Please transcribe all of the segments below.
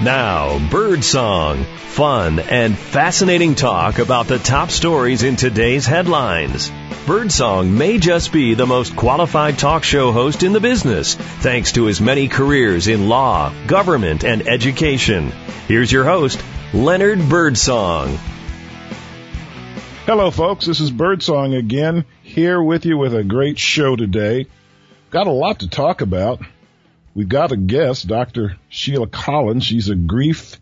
Now, Birdsong. Fun and fascinating talk about the top stories in today's headlines. Birdsong may just be the most qualified talk show host in the business, thanks to his many careers in law, government, and education. Here's your host, Leonard Birdsong. Hello, folks. This is Birdsong again, here with you with a great show today. Got a lot to talk about. We've got a guest, Dr. Sheila Collins. She's a grief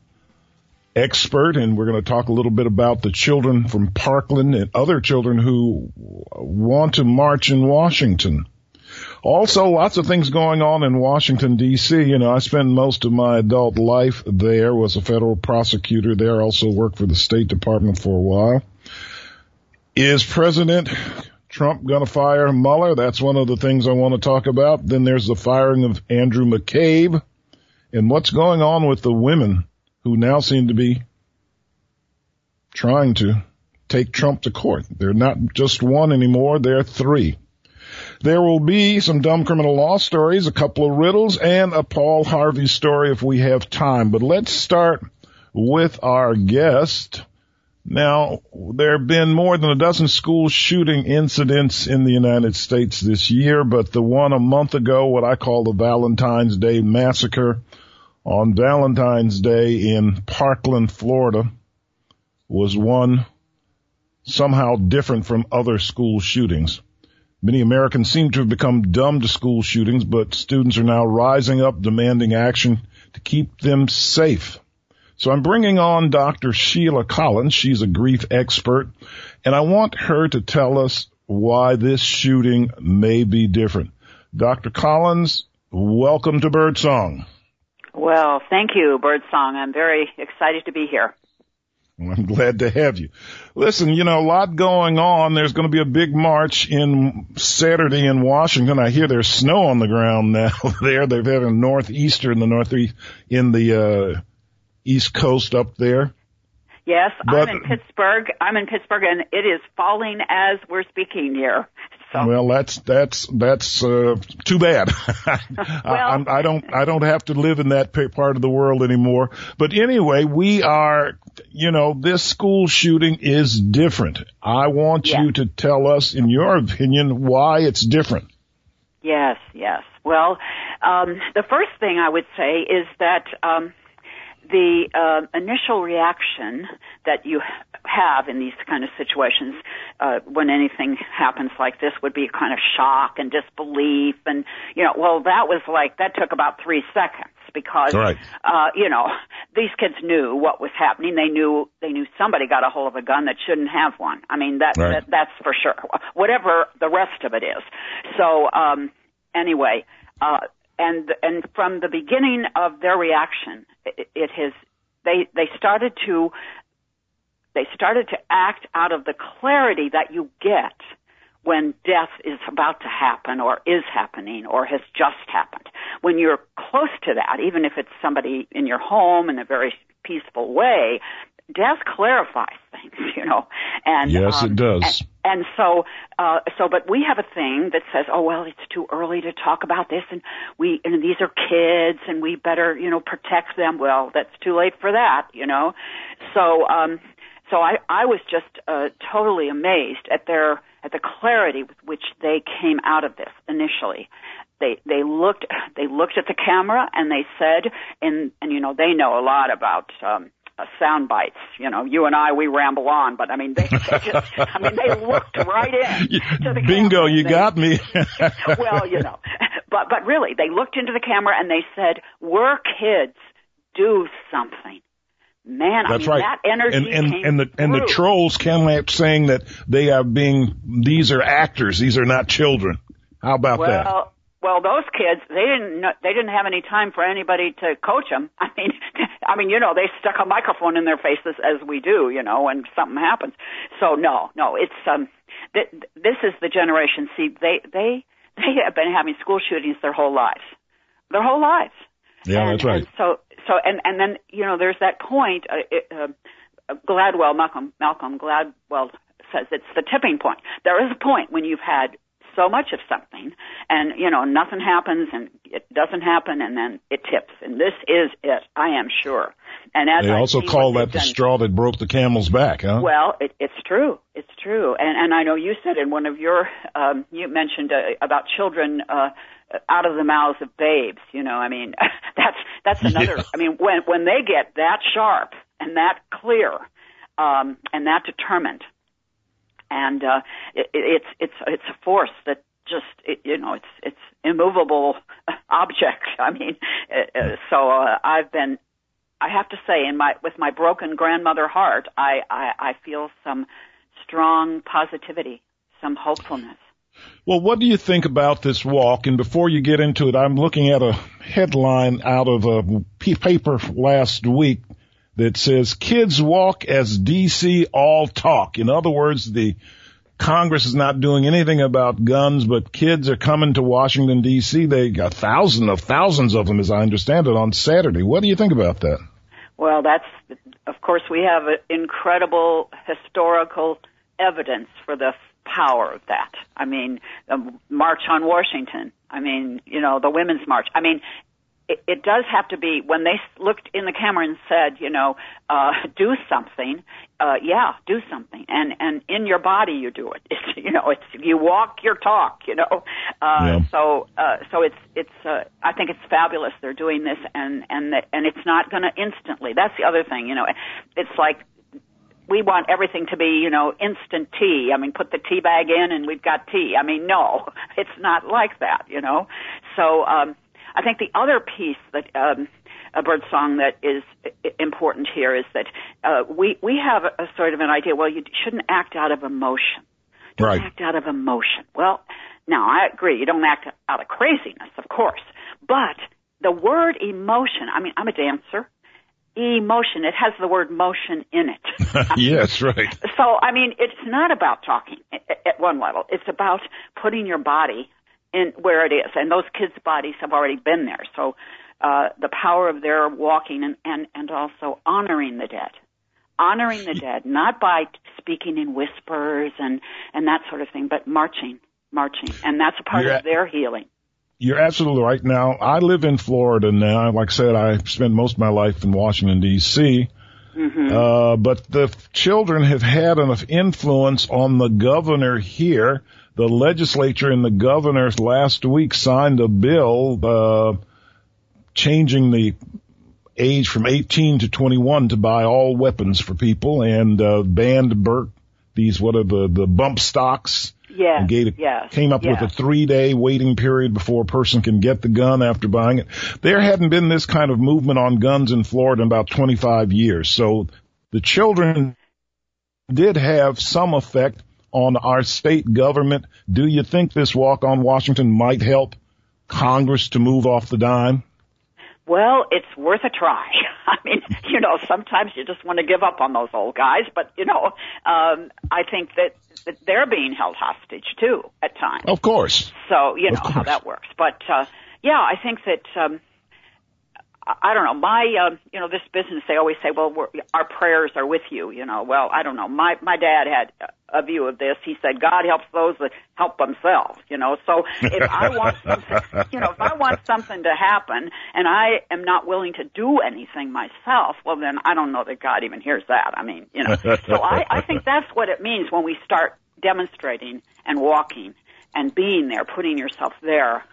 expert, and we're going to talk a little bit about the children from Parkland and other children who want to march in Washington. Also, lots of things going on in Washington D.C. You know, I spent most of my adult life there, was a federal prosecutor there, also worked for the State Department for a while. Is President Trump going to fire Mueller? That's one of the things I want to talk about. Then there's the firing of Andrew McCabe and what's going on with the women who now seem to be trying to take Trump to court. They're not just one anymore. They're three. There will be some dumb criminal law stories, a couple of riddles, and a Paul Harvey story if we have time. But let's start with our guest. Now, there have been more than a dozen school shooting incidents in the United States this year, but the one a month ago, what I call the Valentine's Day massacre on Valentine's Day in Parkland, Florida, was one somehow different from other school shootings. Many Americans seem to have become dumb to school shootings, but students are now rising up demanding action to keep them safe. So I'm bringing on Dr. Sheila Collins. She's a grief expert and I want her to tell us why this shooting may be different. Dr. Collins, welcome to Birdsong. Well, thank you, Birdsong. I'm very excited to be here. Well, I'm glad to have you. Listen, you know, a lot going on. There's going to be a big march in Saturday in Washington. I hear there's snow on the ground now there. They've had a northeaster in the northeast, in the, uh, East Coast up there. Yes, but, I'm in Pittsburgh. I'm in Pittsburgh, and it is falling as we're speaking here. So. Well, that's that's that's uh, too bad. well, I, I don't I don't have to live in that part of the world anymore. But anyway, we are. You know, this school shooting is different. I want you to tell us, in your opinion, why it's different. Yes, yes. Well, um, the first thing I would say is that. Um, the uh, initial reaction that you have in these kind of situations uh, when anything happens like this would be a kind of shock and disbelief and you know well that was like that took about three seconds because right. uh you know these kids knew what was happening they knew they knew somebody got a hold of a gun that shouldn't have one i mean that, right. that that's for sure whatever the rest of it is so um anyway uh and and from the beginning of their reaction, it, it has they they started to they started to act out of the clarity that you get when death is about to happen or is happening or has just happened. When you're close to that, even if it's somebody in your home in a very peaceful way, death clarifies things, you know. And yes, um, it does. And, and so, uh, so, but we have a thing that says, oh well, it's too early to talk about this, and we, and these are kids, and we better, you know, protect them. Well, that's too late for that, you know. So, um, so I, I was just uh, totally amazed at their at the clarity with which they came out of this initially. They they looked they looked at the camera and they said and and you know they know a lot about um, uh, sound bites. You know, you and I, we ramble on, but I mean, they, they just, I mean, they looked right in to the Bingo, you they, got me. well, you know, but, but really, they looked into the camera and they said, we're kids, do something. Man, That's I mean, right. that energy and, and, and the and the trolls came out saying that they are being these are actors, these are not children. How about well, that? Well, well those kids, they didn't know, they didn't have any time for anybody to coach them. I mean, I mean, you know, they stuck a microphone in their faces as we do, you know, when something happens. So no, no, it's um, th- this is the generation. See, they they they have been having school shootings their whole lives, their whole lives. Yeah, and, that's right. And so so and and then you know, there's that point. Uh, it, uh, Gladwell, Malcolm Malcolm Gladwell says it's the tipping point. There is a point when you've had so much of something, and you know nothing happens, and it doesn't happen, and then it tips, and this is it. I am sure. And as they I also call that the straw that broke the camel's back, huh? Well, it, it's true. It's true. And and I know you said in one of your um, you mentioned uh, about children. Uh, out of the mouths of babes, you know. I mean, that's that's another. Yeah. I mean, when when they get that sharp and that clear, um, and that determined, and uh, it, it's it's it's a force that just it, you know it's it's immovable object. I mean, uh, uh, so uh, I've been. I have to say, in my with my broken grandmother heart, I, I I feel some strong positivity, some hopefulness. Well, what do you think about this walk? And before you get into it, I'm looking at a headline out of a paper last week that says kids walk as DC all talk. In other words, the Congress is not doing anything about guns, but kids are coming to Washington DC. They got thousands of thousands of them, as I understand it, on Saturday. What do you think about that? Well, that's, of course, we have incredible historical evidence for the power of that. I mean, the March on Washington. I mean, you know, the Women's March. I mean, it, it does have to be when they looked in the camera and said, you know, uh, do something. Uh, yeah, do something, and and in your body you do it. It's you know, it's you walk your talk. You know, uh, yeah. so uh, so it's it's. Uh, I think it's fabulous they're doing this, and and that, and it's not going to instantly. That's the other thing. You know, it's like we want everything to be, you know, instant tea. I mean, put the tea bag in and we've got tea. I mean, no, it's not like that, you know. So um, I think the other piece that um, a Birdsong that is important here is that uh, we we have a, a sort of an idea. Well, you shouldn't act out of emotion. Don't right. act out of emotion. Well, now I agree. You don't act out of craziness, of course, but the word emotion. I mean, I'm a dancer emotion. It has the word motion in it. yes, right. So, I mean, it's not about talking at one level. It's about putting your body in where it is. And those kids' bodies have already been there. So uh, the power of their walking and, and, and also honoring the dead. Honoring the dead, not by speaking in whispers and, and that sort of thing, but marching, marching. And that's a part You're of their healing. You're absolutely right. Now, I live in Florida now. Like I said, I spent most of my life in Washington, D.C. Mm-hmm. Uh, but the children have had enough influence on the governor here the legislature and the governor last week signed a bill uh, changing the age from 18 to 21 to buy all weapons for people and uh, banned Burke these what are the the bump stocks. Yeah. Gave, yes. Came up yes. with a three day waiting period before a person can get the gun after buying it. There hadn't been this kind of movement on guns in Florida in about 25 years. So the children did have some effect on our state government. Do you think this walk on Washington might help Congress to move off the dime? Well, it's worth a try. I mean, you know, sometimes you just want to give up on those old guys, but you know, um, I think that, that they're being held hostage too at times. Of course. So you know how that works. But uh, yeah, I think that um, I don't know. My, uh, you know, this business, they always say, well, we're, our prayers are with you, you know. Well, I don't know. My, my dad had a view of this. He said, God helps those that help themselves, you know. So if I want something, you know, if I want something to happen and I am not willing to do anything myself, well, then I don't know that God even hears that. I mean, you know. So I, I think that's what it means when we start demonstrating and walking and being there, putting yourself there,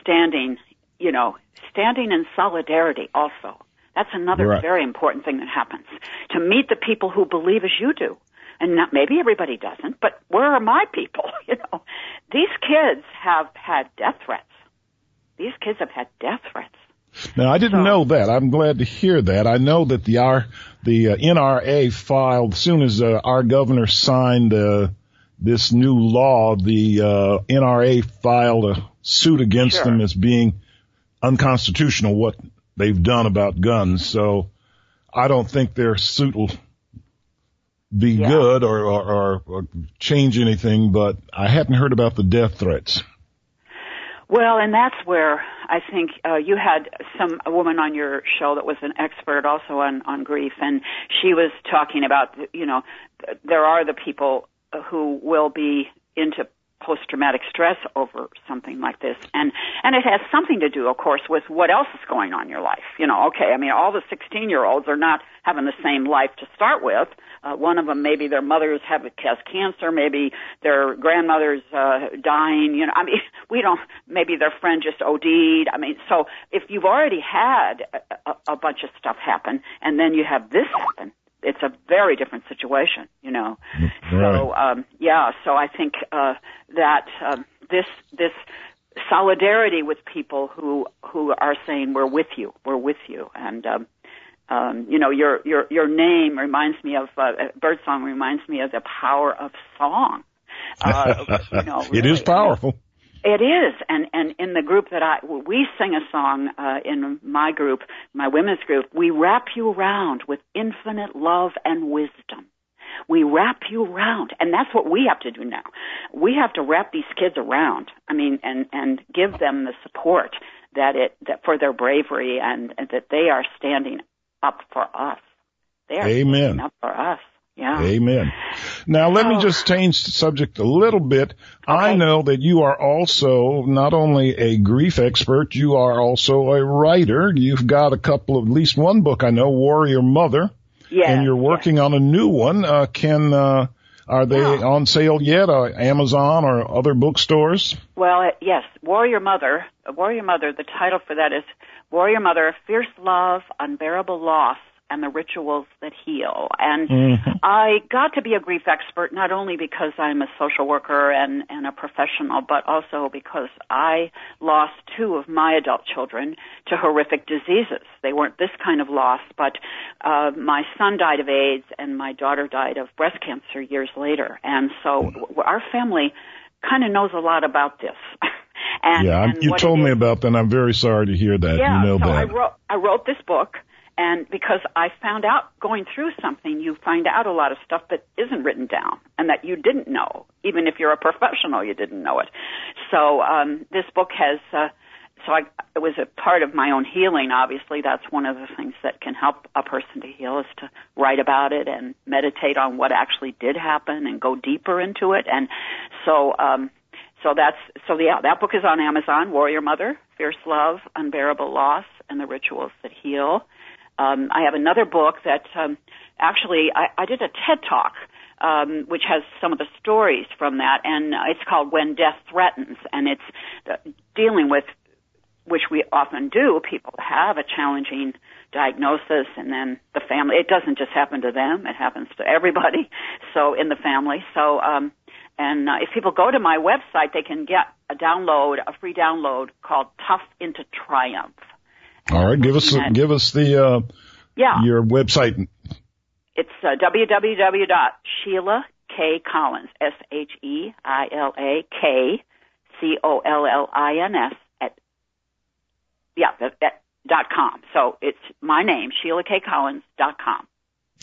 standing, you know, standing in solidarity also. That's another right. very important thing that happens. To meet the people who believe as you do. And not, maybe everybody doesn't, but where are my people? You know, these kids have had death threats. These kids have had death threats. Now I didn't so, know that. I'm glad to hear that. I know that the R, the uh, NRA filed as soon as uh, our governor signed uh, this new law. The uh, NRA filed a suit against sure. them as being unconstitutional what they've done about guns. So I don't think their suit will be yeah. good or, or, or, change anything, but I hadn't heard about the death threats. Well, and that's where I think uh, you had some a woman on your show that was an expert also on on grief, and she was talking about you know there are the people who will be into post traumatic stress over something like this. And and it has something to do of course with what else is going on in your life. You know okay i mean all the 16 year olds are not having the same life to start with. Uh, one of them maybe their mothers have a has cancer maybe their grandmother's uh dying you know i mean we don't maybe their friend just od'd i mean so if you've already had a, a, a bunch of stuff happen and then you have this happen it's a very different situation, you know. Right. So um, yeah, so I think uh, that uh, this this solidarity with people who who are saying we're with you, we're with you, and um, um, you know your your your name reminds me of uh, birdsong reminds me of the power of song. Uh, you know, really. it is powerful. It is, and and in the group that I we sing a song uh, in my group, my women's group. We wrap you around with infinite love and wisdom. We wrap you around, and that's what we have to do now. We have to wrap these kids around. I mean, and and give them the support that it that for their bravery and, and that they are standing up for us. They are Amen. standing up for us. Yeah. Amen. Now let me just change the subject a little bit. Okay. I know that you are also not only a grief expert, you are also a writer. You've got a couple of, at least one book I know, Warrior Mother. Yeah. And you're working yes. on a new one. Uh, can, uh, are they yeah. on sale yet? Uh, Amazon or other bookstores? Well, uh, yes. Warrior Mother. Warrior Mother. The title for that is Warrior Mother: Fierce Love, Unbearable Loss, and the rituals that heal. And mm-hmm. I got to be a grief expert not only because I'm a social worker and, and a professional, but also because I lost two of my adult children to horrific diseases. They weren't this kind of loss, but uh, my son died of AIDS and my daughter died of breast cancer years later. And so our family kind of knows a lot about this. and, yeah, and you told me about that. and I'm very sorry to hear that. Yeah, you know so that. I wrote I wrote this book and because I found out going through something, you find out a lot of stuff that isn't written down and that you didn't know. Even if you're a professional, you didn't know it. So um, this book has. Uh, so I, it was a part of my own healing. Obviously, that's one of the things that can help a person to heal is to write about it and meditate on what actually did happen and go deeper into it. And so, um, so that's so yeah, that book is on Amazon. Warrior Mother, Fierce Love, Unbearable Loss, and the Rituals That Heal. Um, I have another book that um, actually I, I did a TED talk. Um, which has some of the stories from that, and it's called "When Death Threatens," and it's uh, dealing with, which we often do. People have a challenging diagnosis, and then the family. It doesn't just happen to them; it happens to everybody. So in the family. So, um, and uh, if people go to my website, they can get a download, a free download called "Tough into Triumph." All right, give us give us the uh, yeah your website. It's uh, www.sheila-k-collins s h e i l a k c o l l i n s at yeah at, dot com. So it's my name Sheila K Collins dot com.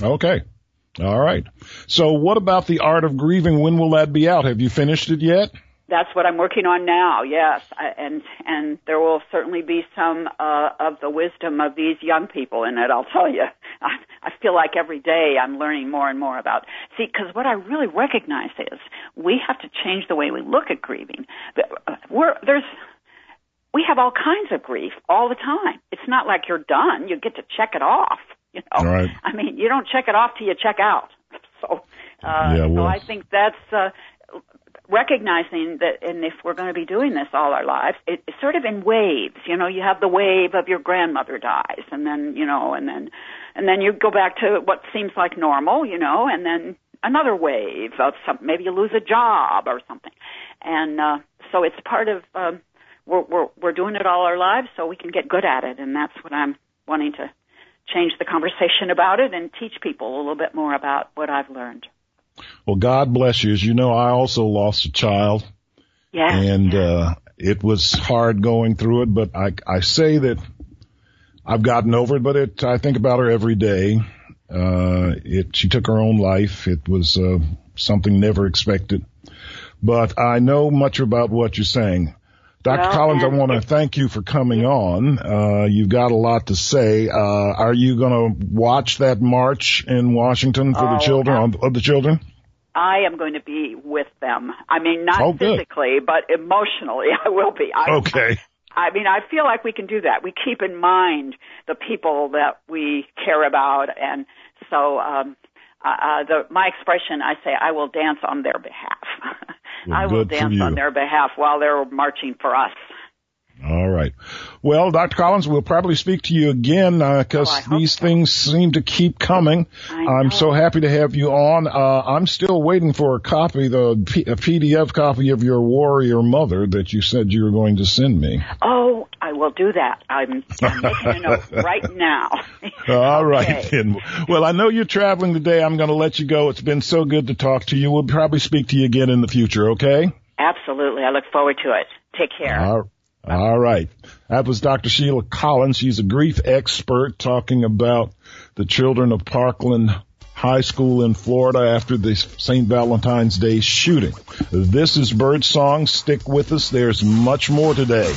Okay. All right. So what about the art of grieving? When will that be out? Have you finished it yet? That's what I'm working on now. Yes, I, and and there will certainly be some uh, of the wisdom of these young people in it. I'll tell you. I, I feel like every day I'm learning more and more about. See, because what I really recognize is we have to change the way we look at grieving. Uh, we're there's we have all kinds of grief all the time. It's not like you're done. You get to check it off. You know, right. I mean, you don't check it off till you check out. So, uh, yeah, well, so I think that's uh, recognizing that, and if we're going to be doing this all our lives, it, it's sort of in waves. You know, you have the wave of your grandmother dies, and then you know, and then, and then you go back to what seems like normal, you know, and then another wave of some. Maybe you lose a job or something, and uh, so it's part of. Um, we're we're we're doing it all our lives, so we can get good at it, and that's what I'm wanting to change the conversation about it and teach people a little bit more about what I've learned. Well, God bless you. As you know, I also lost a child. Yeah. And, uh, it was hard going through it, but I, I say that I've gotten over it, but it, I think about her every day. Uh, it, she took her own life. It was, uh, something never expected, but I know much about what you're saying. Dr. Well, Collins, I want to thank you for coming on. Uh, you've got a lot to say. Uh, are you going to watch that march in Washington for oh, the children, of the children? I am going to be with them. I mean, not oh, physically, but emotionally, I will be. I, okay. I, I mean, I feel like we can do that. We keep in mind the people that we care about, and so um, uh, uh, the, my expression, I say, I will dance on their behalf. Well, I will dance on their behalf while they're marching for us. All right. Well, Dr. Collins, we'll probably speak to you again because uh, oh, these so. things seem to keep coming. I'm so happy to have you on. Uh, I'm still waiting for a copy, the P- a PDF copy of your Warrior Mother that you said you were going to send me. Oh, I will do that. I'm, I'm making a note right now. All right then. Well, I know you're traveling today. I'm going to let you go. It's been so good to talk to you. We'll probably speak to you again in the future. Okay? Absolutely. I look forward to it. Take care. All right. That was Dr. Sheila Collins. She's a grief expert talking about the children of Parkland High School in Florida after the St. Valentine's Day shooting. This is Birdsong. Stick with us. There's much more today.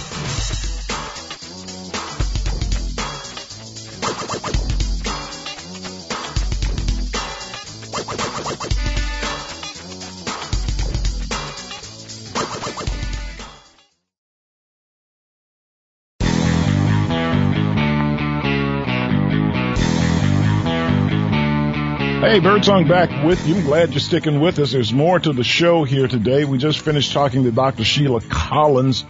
Hey, Birdsong back with you. I'm Glad you're sticking with us. There's more to the show here today. We just finished talking to Dr. Sheila Collins,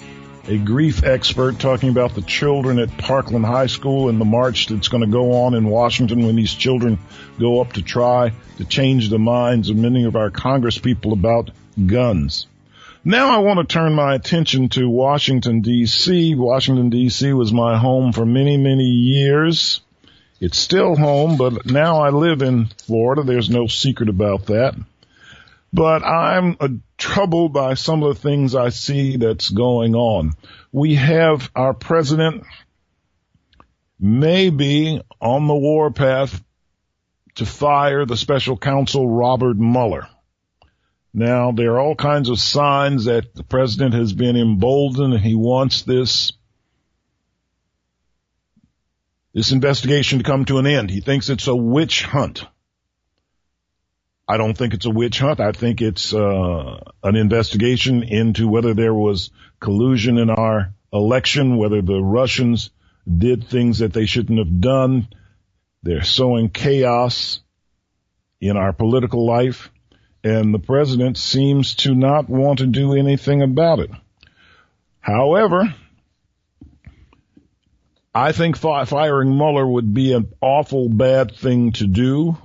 a grief expert, talking about the children at Parkland High School and the march that's going to go on in Washington when these children go up to try to change the minds of many of our Congress people about guns. Now I want to turn my attention to Washington DC. Washington DC was my home for many, many years. It's still home, but now I live in Florida. There's no secret about that. But I'm uh, troubled by some of the things I see that's going on. We have our president maybe on the warpath to fire the special counsel Robert Mueller. Now, there are all kinds of signs that the president has been emboldened and he wants this this investigation to come to an end. He thinks it's a witch hunt. I don't think it's a witch hunt. I think it's uh, an investigation into whether there was collusion in our election, whether the Russians did things that they shouldn't have done. They're sowing chaos in our political life, and the president seems to not want to do anything about it. However, I think firing Mueller would be an awful bad thing to do.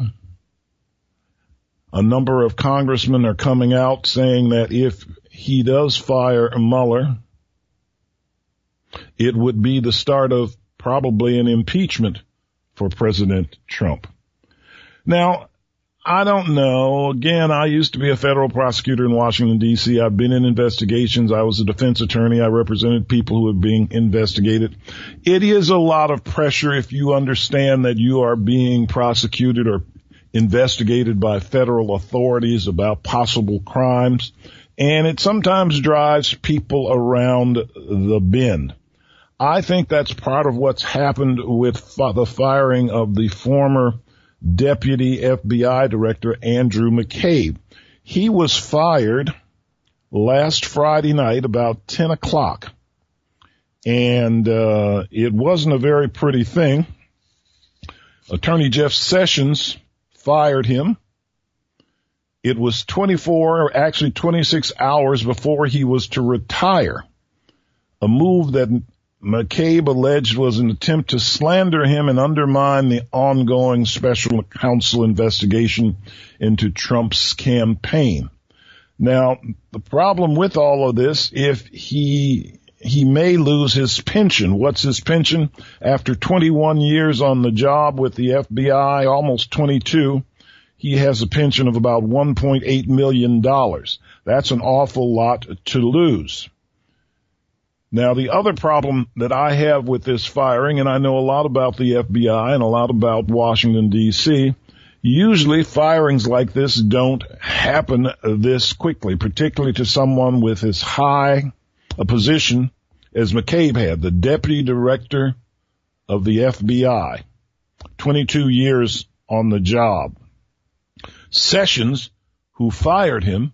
A number of congressmen are coming out saying that if he does fire Mueller, it would be the start of probably an impeachment for President Trump. Now, I don't know. Again, I used to be a federal prosecutor in Washington DC. I've been in investigations. I was a defense attorney. I represented people who are being investigated. It is a lot of pressure if you understand that you are being prosecuted or investigated by federal authorities about possible crimes. And it sometimes drives people around the bend. I think that's part of what's happened with the firing of the former Deputy FBI Director Andrew McCabe. He was fired last Friday night about 10 o'clock. And uh, it wasn't a very pretty thing. Attorney Jeff Sessions fired him. It was 24, or actually 26 hours before he was to retire. A move that McCabe alleged was an attempt to slander him and undermine the ongoing special counsel investigation into Trump's campaign. Now, the problem with all of this, if he, he may lose his pension. What's his pension? After 21 years on the job with the FBI, almost 22, he has a pension of about $1.8 million. That's an awful lot to lose. Now, the other problem that I have with this firing, and I know a lot about the FBI and a lot about Washington DC, usually firings like this don't happen this quickly, particularly to someone with as high a position as McCabe had, the deputy director of the FBI, 22 years on the job. Sessions, who fired him,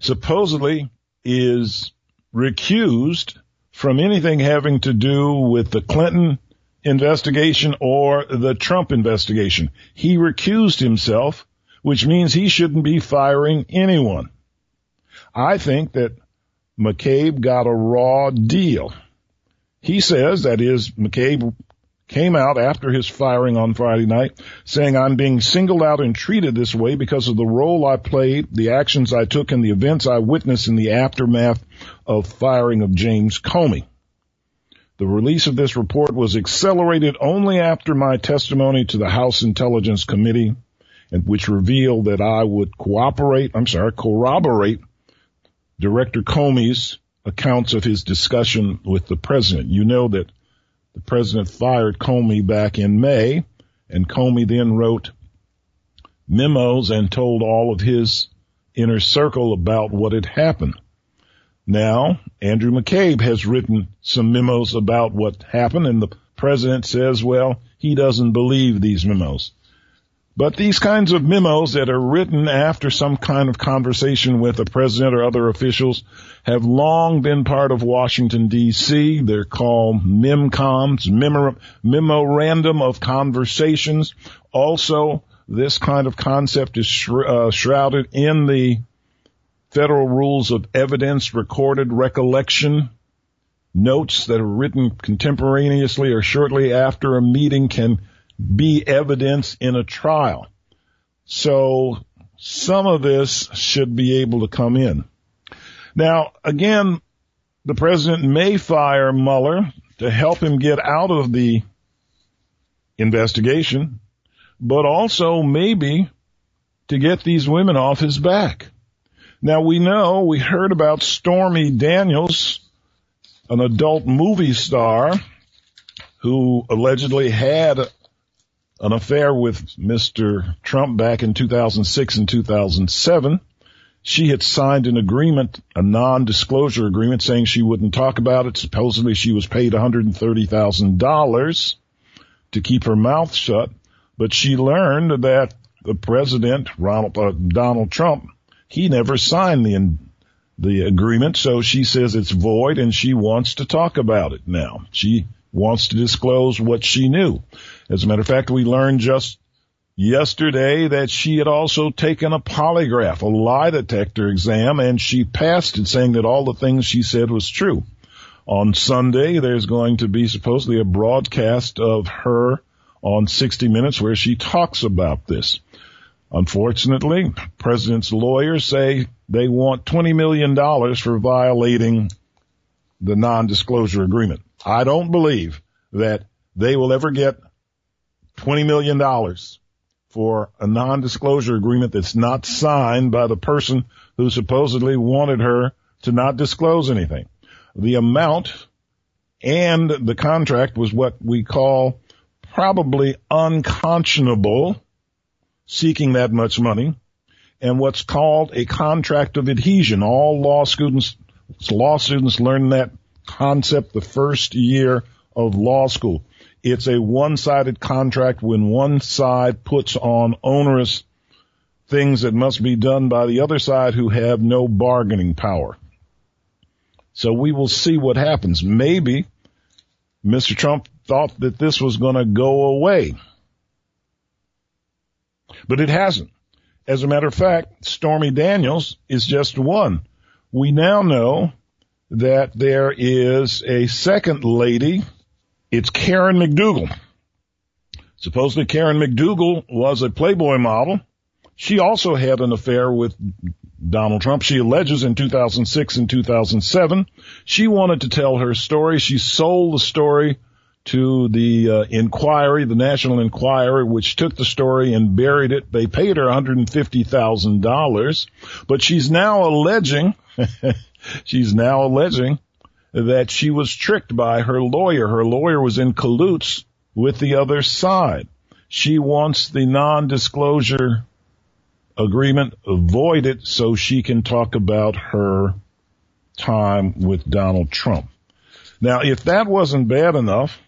supposedly is recused from anything having to do with the Clinton investigation or the Trump investigation. He recused himself, which means he shouldn't be firing anyone. I think that McCabe got a raw deal. He says, that is, McCabe came out after his firing on Friday night saying I'm being singled out and treated this way because of the role I played, the actions I took and the events I witnessed in the aftermath of firing of James Comey. The release of this report was accelerated only after my testimony to the House Intelligence Committee which revealed that I would cooperate, I'm sorry, corroborate Director Comey's accounts of his discussion with the president. You know that the president fired Comey back in May, and Comey then wrote memos and told all of his inner circle about what had happened. Now, Andrew McCabe has written some memos about what happened, and the president says, well, he doesn't believe these memos. But these kinds of memos that are written after some kind of conversation with the president or other officials have long been part of Washington DC. They're called MEMCONs, Memorandum of Conversations. Also, this kind of concept is uh, shrouded in the federal rules of evidence, recorded recollection, notes that are written contemporaneously or shortly after a meeting can be evidence in a trial. So some of this should be able to come in. Now, again, the president may fire Mueller to help him get out of the investigation, but also maybe to get these women off his back. Now we know, we heard about Stormy Daniels, an adult movie star who allegedly had an affair with Mr. Trump back in 2006 and 2007. She had signed an agreement, a non-disclosure agreement saying she wouldn't talk about it. Supposedly she was paid $130,000 to keep her mouth shut, but she learned that the president, Ronald, uh, Donald Trump, he never signed the, the agreement. So she says it's void and she wants to talk about it now. She wants to disclose what she knew. As a matter of fact, we learned just yesterday that she had also taken a polygraph, a lie detector exam, and she passed it saying that all the things she said was true. On Sunday, there's going to be supposedly a broadcast of her on 60 Minutes where she talks about this. Unfortunately, president's lawyers say they want $20 million for violating the non-disclosure agreement. I don't believe that they will ever get $20 million for a non-disclosure agreement that's not signed by the person who supposedly wanted her to not disclose anything. The amount and the contract was what we call probably unconscionable, seeking that much money, and what's called a contract of adhesion. All law students, law students learn that concept the first year of law school. It's a one-sided contract when one side puts on onerous things that must be done by the other side who have no bargaining power. So we will see what happens. Maybe Mr. Trump thought that this was going to go away. But it hasn't. As a matter of fact, Stormy Daniels is just one. We now know that there is a second lady it's Karen McDougal. Supposedly Karen McDougal was a Playboy model. She also had an affair with Donald Trump. She alleges in 2006 and 2007. She wanted to tell her story. She sold the story to the uh, Inquiry, the National Enquirer, which took the story and buried it. They paid her $150,000, but she's now alleging, she's now alleging that she was tricked by her lawyer. Her lawyer was in cahoots with the other side. She wants the non-disclosure agreement voided so she can talk about her time with Donald Trump. Now, if that wasn't bad enough,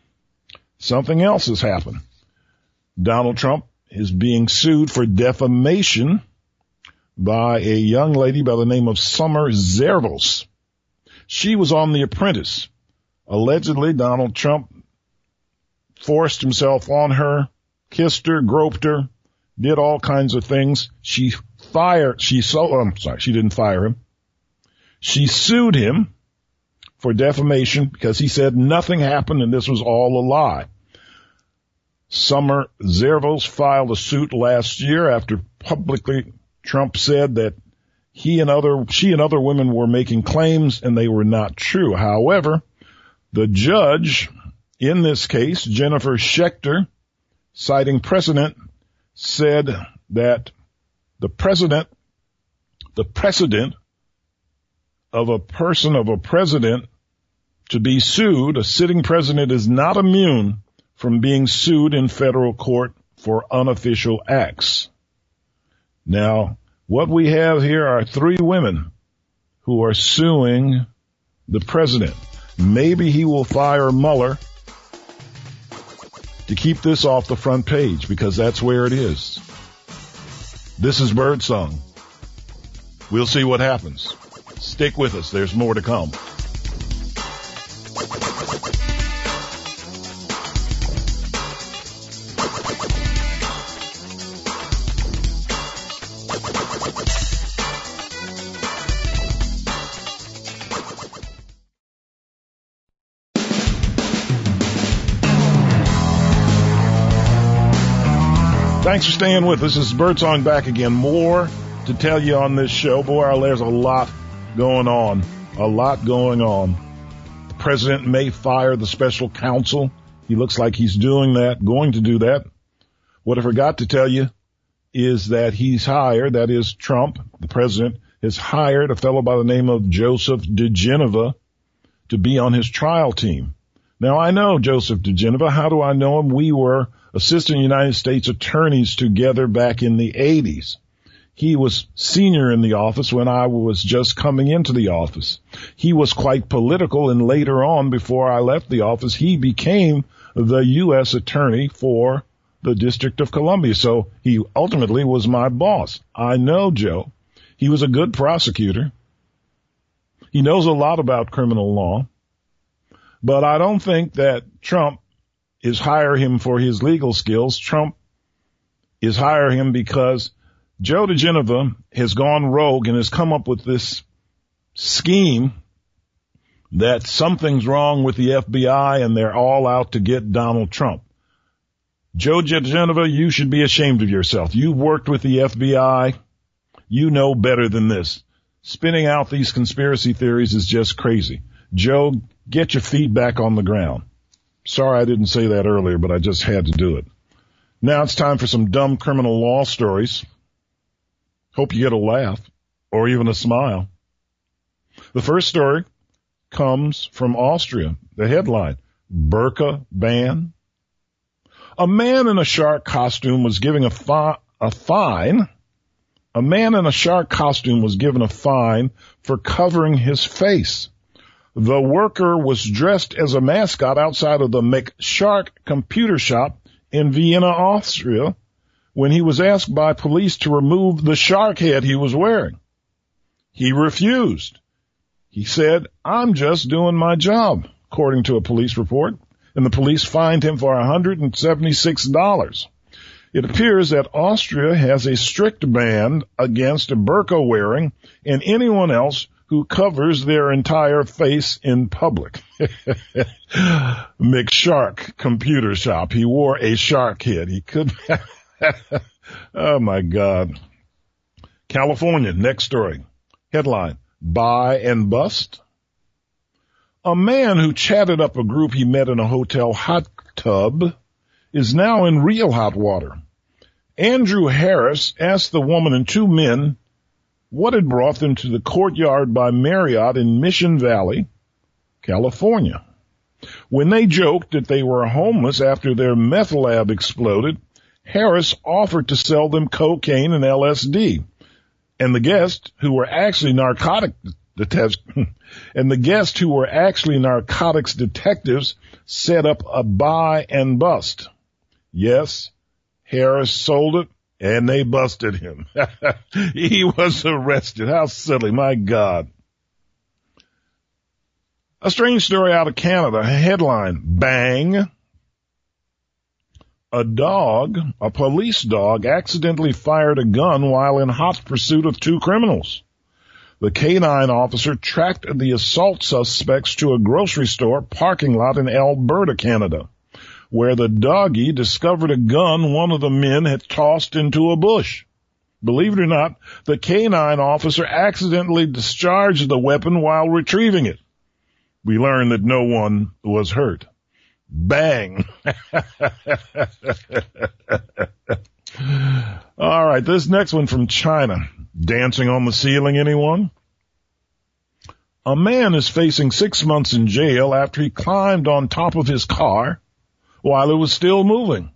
something else has happened. Donald Trump is being sued for defamation by a young lady by the name of Summer Zervos. She was on The Apprentice. Allegedly, Donald Trump forced himself on her, kissed her, groped her, did all kinds of things. She fired, she so, I'm sorry, she didn't fire him. She sued him for defamation because he said nothing happened and this was all a lie. Summer Zervos filed a suit last year after publicly Trump said that he and other, she and other women were making claims and they were not true. However, the judge in this case, Jennifer Schecter, citing precedent, said that the president, the precedent of a person of a president to be sued, a sitting president is not immune from being sued in federal court for unofficial acts. Now, what we have here are three women who are suing the president. Maybe he will fire Mueller to keep this off the front page because that's where it is. This is Birdsong. We'll see what happens. Stick with us. There's more to come. Thanks for staying with us. This is Birdsong back again. More to tell you on this show. Boy, there's a lot going on. A lot going on. The president may fire the special counsel. He looks like he's doing that, going to do that. What I forgot to tell you is that he's hired, that is Trump, the president, has hired a fellow by the name of Joseph diGenova to be on his trial team. Now I know Joseph diGenova. How do I know him? We were assistant United States attorneys together back in the 80s. He was senior in the office when I was just coming into the office. He was quite political and later on, before I left the office, he became the U.S. attorney for the District of Columbia. So he ultimately was my boss. I know Joe. He was a good prosecutor. He knows a lot about criminal law. But I don't think that Trump is hire him for his legal skills. Trump is hire him because Joe diGenova has gone rogue and has come up with this scheme that something's wrong with the FBI and they're all out to get Donald Trump. Joe diGenova, you should be ashamed of yourself. You've worked with the FBI. You know better than this. Spinning out these conspiracy theories is just crazy. Joe, get your feet back on the ground. Sorry I didn't say that earlier, but I just had to do it. Now it's time for some dumb criminal law stories. Hope you get a laugh or even a smile. The first story comes from Austria. The headline, Burka ban. A man in a shark costume was giving a, fi- a fine. A man in a shark costume was given a fine for covering his face. The worker was dressed as a mascot outside of the McShark computer shop in Vienna, Austria, when he was asked by police to remove the shark head he was wearing. He refused. He said, I'm just doing my job, according to a police report, and the police fined him for $176. It appears that Austria has a strict ban against burqa wearing and anyone else who covers their entire face in public. McShark computer shop. He wore a shark head. He could. oh my God. California. Next story. Headline. Buy and bust. A man who chatted up a group he met in a hotel hot tub is now in real hot water. Andrew Harris asked the woman and two men what had brought them to the courtyard by Marriott in Mission Valley, California. When they joked that they were homeless after their meth lab exploded, Harris offered to sell them cocaine and LSD. And the guests who were actually narcotic detectives, and the guests who were actually narcotics detectives set up a buy and bust. Yes, Harris sold it and they busted him. he was arrested. How silly. My God. A strange story out of Canada. A Headline, bang. A dog, a police dog, accidentally fired a gun while in hot pursuit of two criminals. The canine officer tracked the assault suspects to a grocery store parking lot in Alberta, Canada, where the doggy discovered a gun one of the men had tossed into a bush. Believe it or not, the canine officer accidentally discharged the weapon while retrieving it. We learned that no one was hurt. Bang. All right, this next one from China. Dancing on the ceiling, anyone? A man is facing six months in jail after he climbed on top of his car while it was still moving.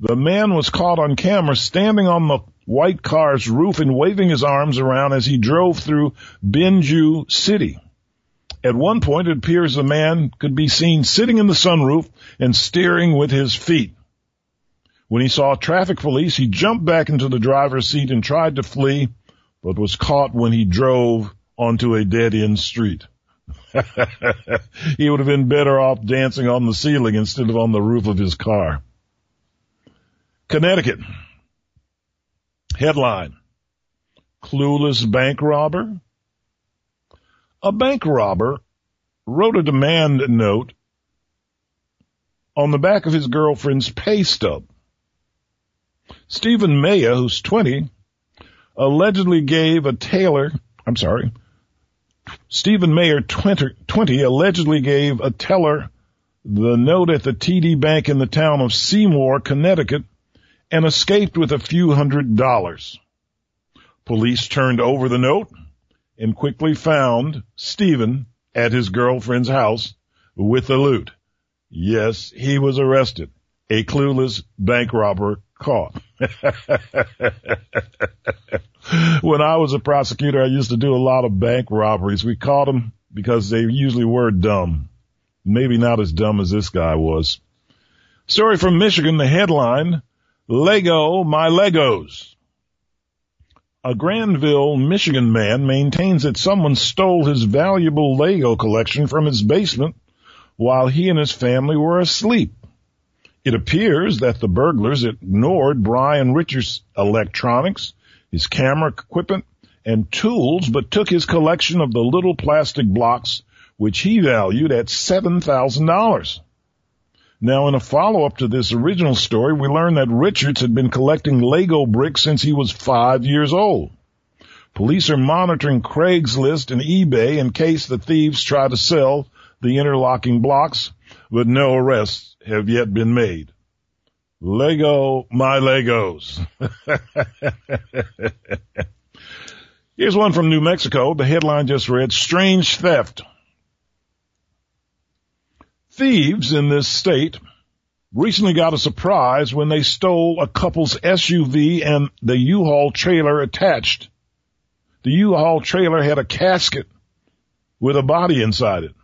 The man was caught on camera standing on the white car's roof and waving his arms around as he drove through Binzhou City. At one point, it appears the man could be seen sitting in the sunroof and steering with his feet. When he saw traffic police, he jumped back into the driver's seat and tried to flee, but was caught when he drove onto a dead end street. he would have been better off dancing on the ceiling instead of on the roof of his car. Connecticut. Headline. Clueless bank robber a bank robber wrote a demand note on the back of his girlfriend's pay stub. Stephen Maya, who's 20, allegedly gave a tailor, I'm sorry, Stephen Mayer, 20, 20, allegedly gave a teller the note at the TD Bank in the town of Seymour, Connecticut, and escaped with a few hundred dollars. Police turned over the note and quickly found Stephen at his girlfriend's house with the loot. Yes, he was arrested. A clueless bank robber caught. when I was a prosecutor, I used to do a lot of bank robberies. We caught them because they usually were dumb. Maybe not as dumb as this guy was. Story from Michigan, the headline, Lego my Legos. A Grandville, Michigan man maintains that someone stole his valuable Lego collection from his basement while he and his family were asleep. It appears that the burglars ignored Brian Richards' electronics, his camera equipment, and tools, but took his collection of the little plastic blocks, which he valued at $7,000. Now, in a follow-up to this original story, we learn that Richards had been collecting Lego bricks since he was five years old. Police are monitoring Craigslist and eBay in case the thieves try to sell the interlocking blocks, but no arrests have yet been made. Lego my Legos. Here's one from New Mexico. The headline just read, Strange Theft. Thieves in this state recently got a surprise when they stole a couple's SUV and the U-Haul trailer attached. The U-Haul trailer had a casket with a body inside it.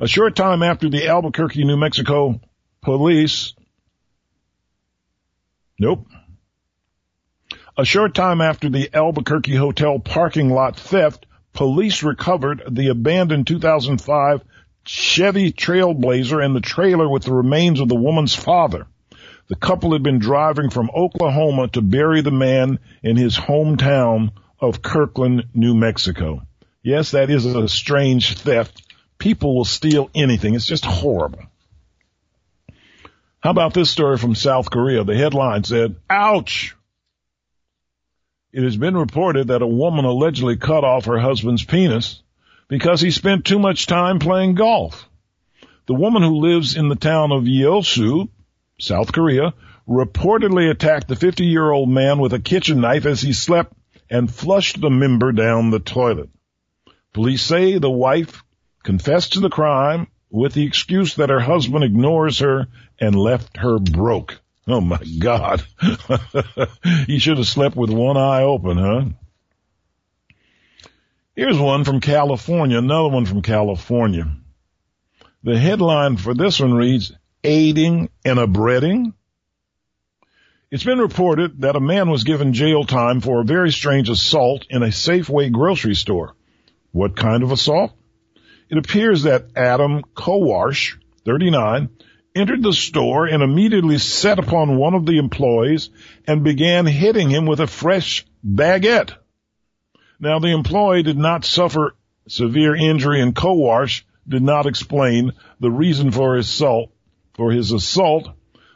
A short time after the Albuquerque, New Mexico police, nope. A short time after the Albuquerque hotel parking lot theft, police recovered the abandoned 2005 Chevy Trailblazer and the trailer with the remains of the woman's father. The couple had been driving from Oklahoma to bury the man in his hometown of Kirtland, New Mexico. Yes, that is a strange theft. People will steal anything. It's just horrible. How about this story from South Korea? The headline said, ouch! It has been reported that a woman allegedly cut off her husband's penis because he spent too much time playing golf. The woman who lives in the town of Yeosu, South Korea, reportedly attacked the 50 year old man with a kitchen knife as he slept and flushed the member down the toilet. Police say the wife confessed to the crime with the excuse that her husband ignores her and left her broke. Oh my God. he should have slept with one eye open, huh? Here's one from California, another one from California. The headline for this one reads, aiding and abetting. It's been reported that a man was given jail time for a very strange assault in a Safeway grocery store. What kind of assault? It appears that Adam Kowarsh, 39, entered the store and immediately set upon one of the employees and began hitting him with a fresh baguette. Now the employee did not suffer severe injury and Kowarsh did not explain the reason for his assault, for his assault,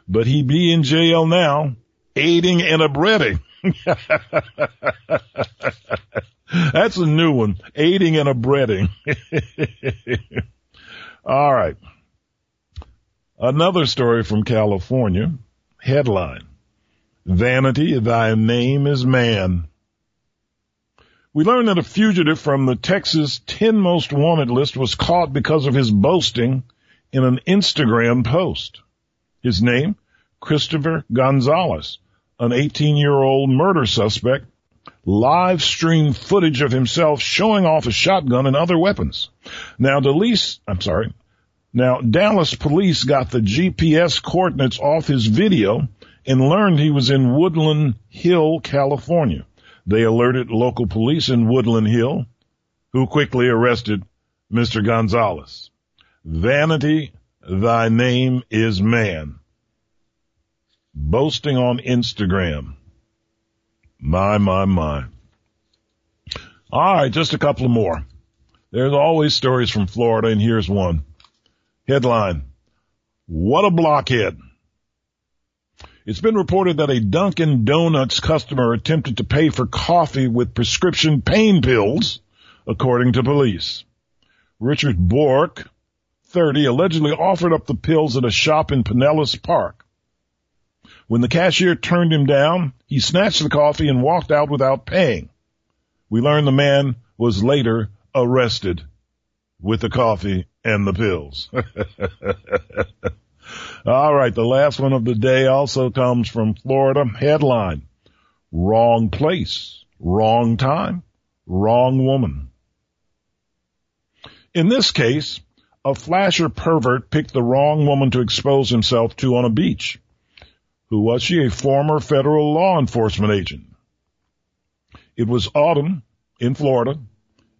but he be in jail now, aiding and abetting. That's a new one. Aiding and abetting. All right. Another story from California. Headline. Vanity, thy name is man. We learned that a fugitive from the Texas 10 most wanted list was caught because of his boasting in an Instagram post. His name, Christopher Gonzalez, an 18 year old murder suspect, live streamed footage of himself showing off a shotgun and other weapons. Now, police, I'm sorry. Now, Dallas police got the GPS coordinates off his video and learned he was in Woodland Hill, California. They alerted local police in Woodland Hill, who quickly arrested Mr. Gonzalez. Vanity, thy name is man. Boasting on Instagram. My, my, my. All right, just a couple more. There's always stories from Florida, and here's one. Headline. What a blockhead. It's been reported that a Dunkin' Donuts customer attempted to pay for coffee with prescription pain pills, according to police. Richard Bork, 30, allegedly offered up the pills at a shop in Pinellas Park. When the cashier turned him down, he snatched the coffee and walked out without paying. We learned the man was later arrested with the coffee and the pills. All right. The last one of the day also comes from Florida. Headline. Wrong place, wrong time, wrong woman. In this case, a flasher pervert picked the wrong woman to expose himself to on a beach. Who was she? A former federal law enforcement agent. It was autumn in Florida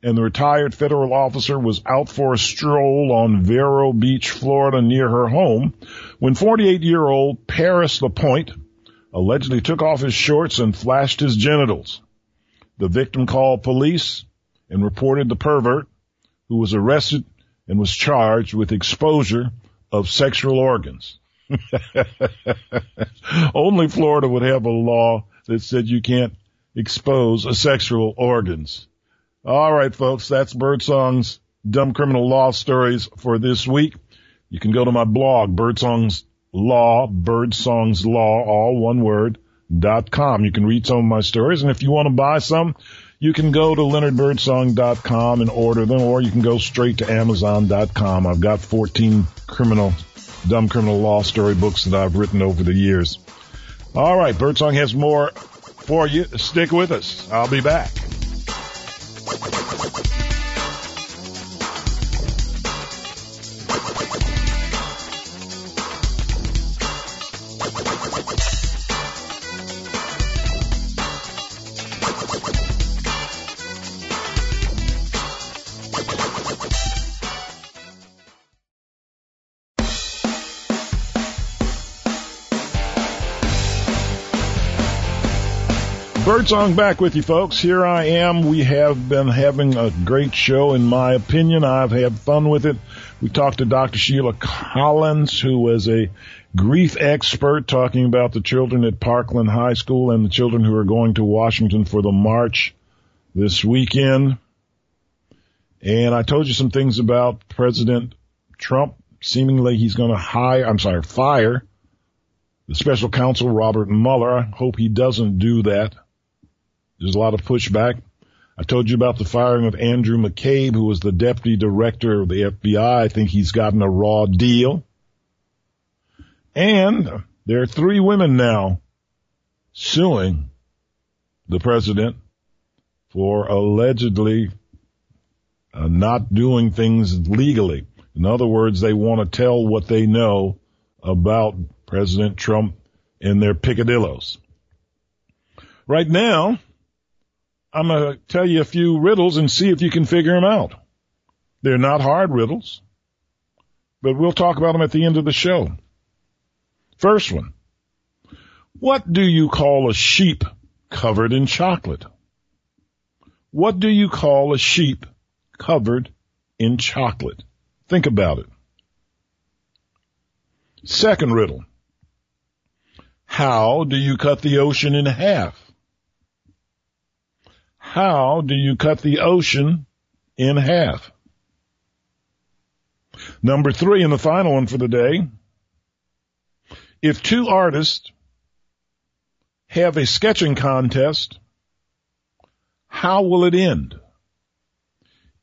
and the retired federal officer was out for a stroll on Vero Beach, Florida near her home when 48 year old Paris Lapointe allegedly took off his shorts and flashed his genitals. The victim called police and reported the pervert who was arrested and was charged with exposure of sexual organs. Only Florida would have a law that said you can't expose sexual organs. All right, folks, that's Birdsong's Dumb Criminal Law Stories for this week. You can go to my blog, Birdsong's Law, Birdsong's Law, all one word, dot com. You can read some of my stories, and if you want to buy some, you can go to leonardbirdsong.com and order them, or you can go straight to amazon.com. I've got 14 criminal, dumb criminal law story books that I've written over the years. All right, Birdsong has more for you. Stick with us. I'll be back. Birdsong back with you folks. Here I am. We have been having a great show in my opinion. I've had fun with it. We talked to Dr. Sheila Collins, who was a grief expert talking about the children at Parkland High School and the children who are going to Washington for the march this weekend. And I told you some things about President Trump. Seemingly he's going to hire, I'm sorry, fire the special counsel Robert Mueller. I hope he doesn't do that. There's a lot of pushback. I told you about the firing of Andrew McCabe, who was the deputy director of the FBI. I think he's gotten a raw deal. And there are three women now suing the president for allegedly uh, not doing things legally. In other words, they want to tell what they know about President Trump in their picadillos. Right now, I'm going to tell you a few riddles and see if you can figure them out. They're not hard riddles, but we'll talk about them at the end of the show. First one. What do you call a sheep covered in chocolate? What do you call a sheep covered in chocolate? Think about it. Second riddle. How do you cut the ocean in half? How do you cut the ocean in half? Number three and the final one for the day. If two artists have a sketching contest, how will it end?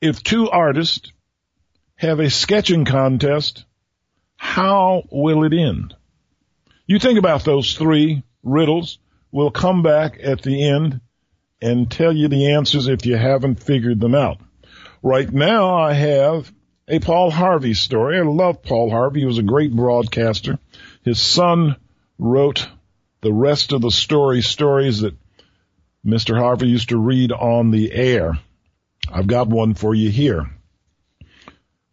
If two artists have a sketching contest, how will it end? You think about those three riddles. We'll come back at the end and tell you the answers if you haven't figured them out. Right now I have a Paul Harvey story. I love Paul Harvey. He was a great broadcaster. His son wrote the rest of the story, stories that Mr. Harvey used to read on the air. I've got one for you here.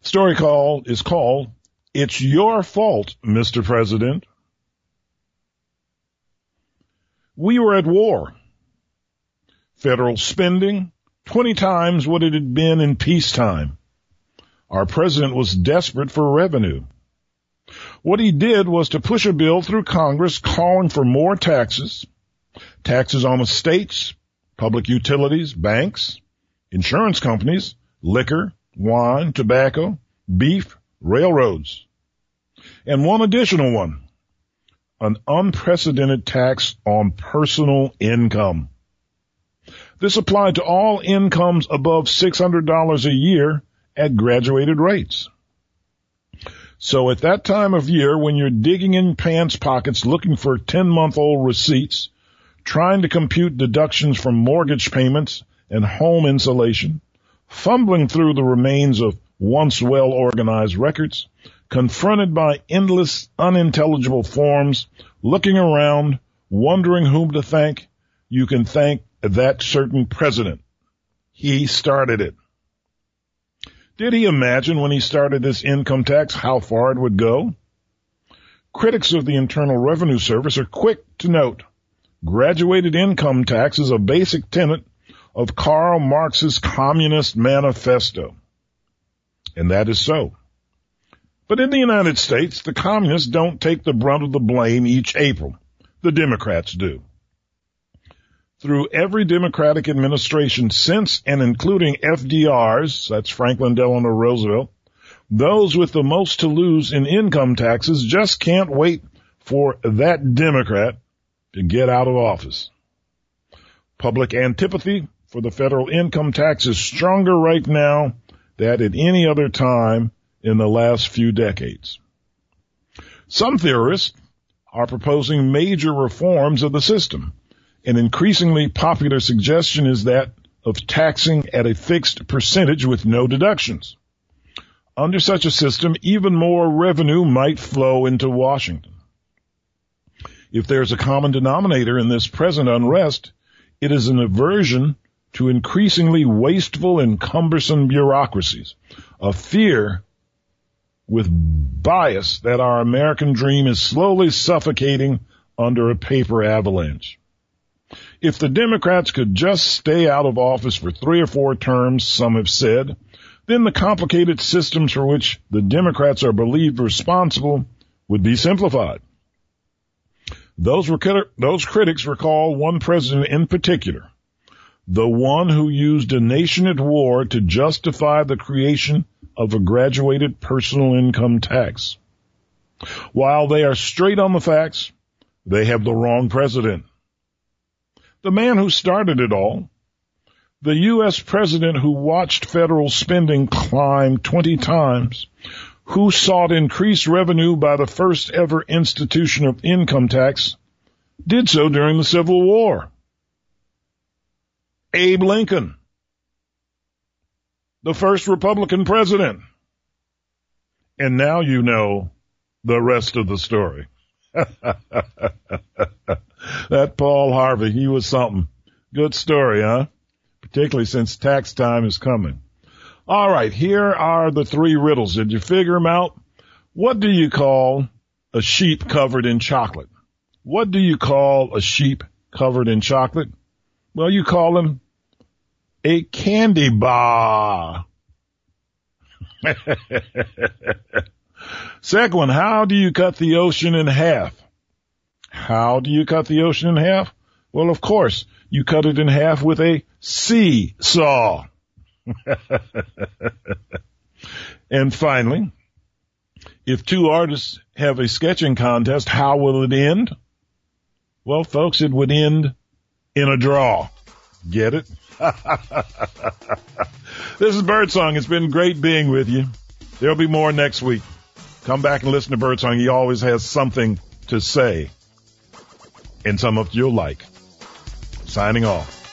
story call is called It's Your Fault, Mr. President. We were at war. Federal spending, 20 times what it had been in peacetime. Our president was desperate for revenue. What he did was to push a bill through Congress calling for more taxes, taxes on the states, public utilities, banks, insurance companies, liquor, wine, tobacco, beef, railroads, and one additional one, an unprecedented tax on personal income. This applied to all incomes above $600 a year at graduated rates. So at that time of year when you're digging in pants pockets looking for 10 month old receipts, trying to compute deductions from mortgage payments and home insulation, fumbling through the remains of once well organized records, confronted by endless unintelligible forms, looking around, wondering whom to thank, you can thank that certain president. He started it. Did he imagine when he started this income tax how far it would go? Critics of the Internal Revenue Service are quick to note graduated income tax is a basic tenet of Karl Marx's Communist Manifesto. And that is so. But in the United States, the communists don't take the brunt of the blame each April. The Democrats do through every Democratic administration since and including FDR's, that's Franklin Delano Roosevelt, those with the most to lose in income taxes just can't wait for that Democrat to get out of office. Public antipathy for the federal income tax is stronger right now than at any other time in the last few decades. Some theorists are proposing major reforms of the system an increasingly popular suggestion is that of taxing at a fixed percentage with no deductions. Under such a system, even more revenue might flow into Washington. If there's a common denominator in this present unrest, it is an aversion to increasingly wasteful and cumbersome bureaucracies, a fear with bias that our American dream is slowly suffocating under a paper avalanche. If the Democrats could just stay out of office for three or four terms, some have said, then the complicated systems for which the Democrats are believed responsible would be simplified. Those, those critics recall one president in particular, the one who used a nation at war to justify the creation of a graduated personal income tax. While they are straight on the facts, they have the wrong president the man who started it all, the U.S. president who watched federal spending climb 20 times, who sought increased revenue by the first ever institution of income tax, did so during the Civil War. Abe Lincoln, the first Republican president. And now you know the rest of the story. that Paul Harvey, he was something. Good story, huh? Particularly since tax time is coming. All right, here are the three riddles. Did you figure them out? What do you call a sheep covered in chocolate? What do you call a sheep covered in chocolate? Well, you call him a candy bar. Second one, how do you cut the ocean in half? How do you cut the ocean in half? Well, of course, you cut it in half with a seesaw. and finally, if two artists have a sketching contest, how will it end? Well, folks, it would end in a draw. Get it? this is Birdsong. It's been great being with you. There'll be more next week. Come back and listen to Birdsong. He always has something to say and some of you'll like. Signing off.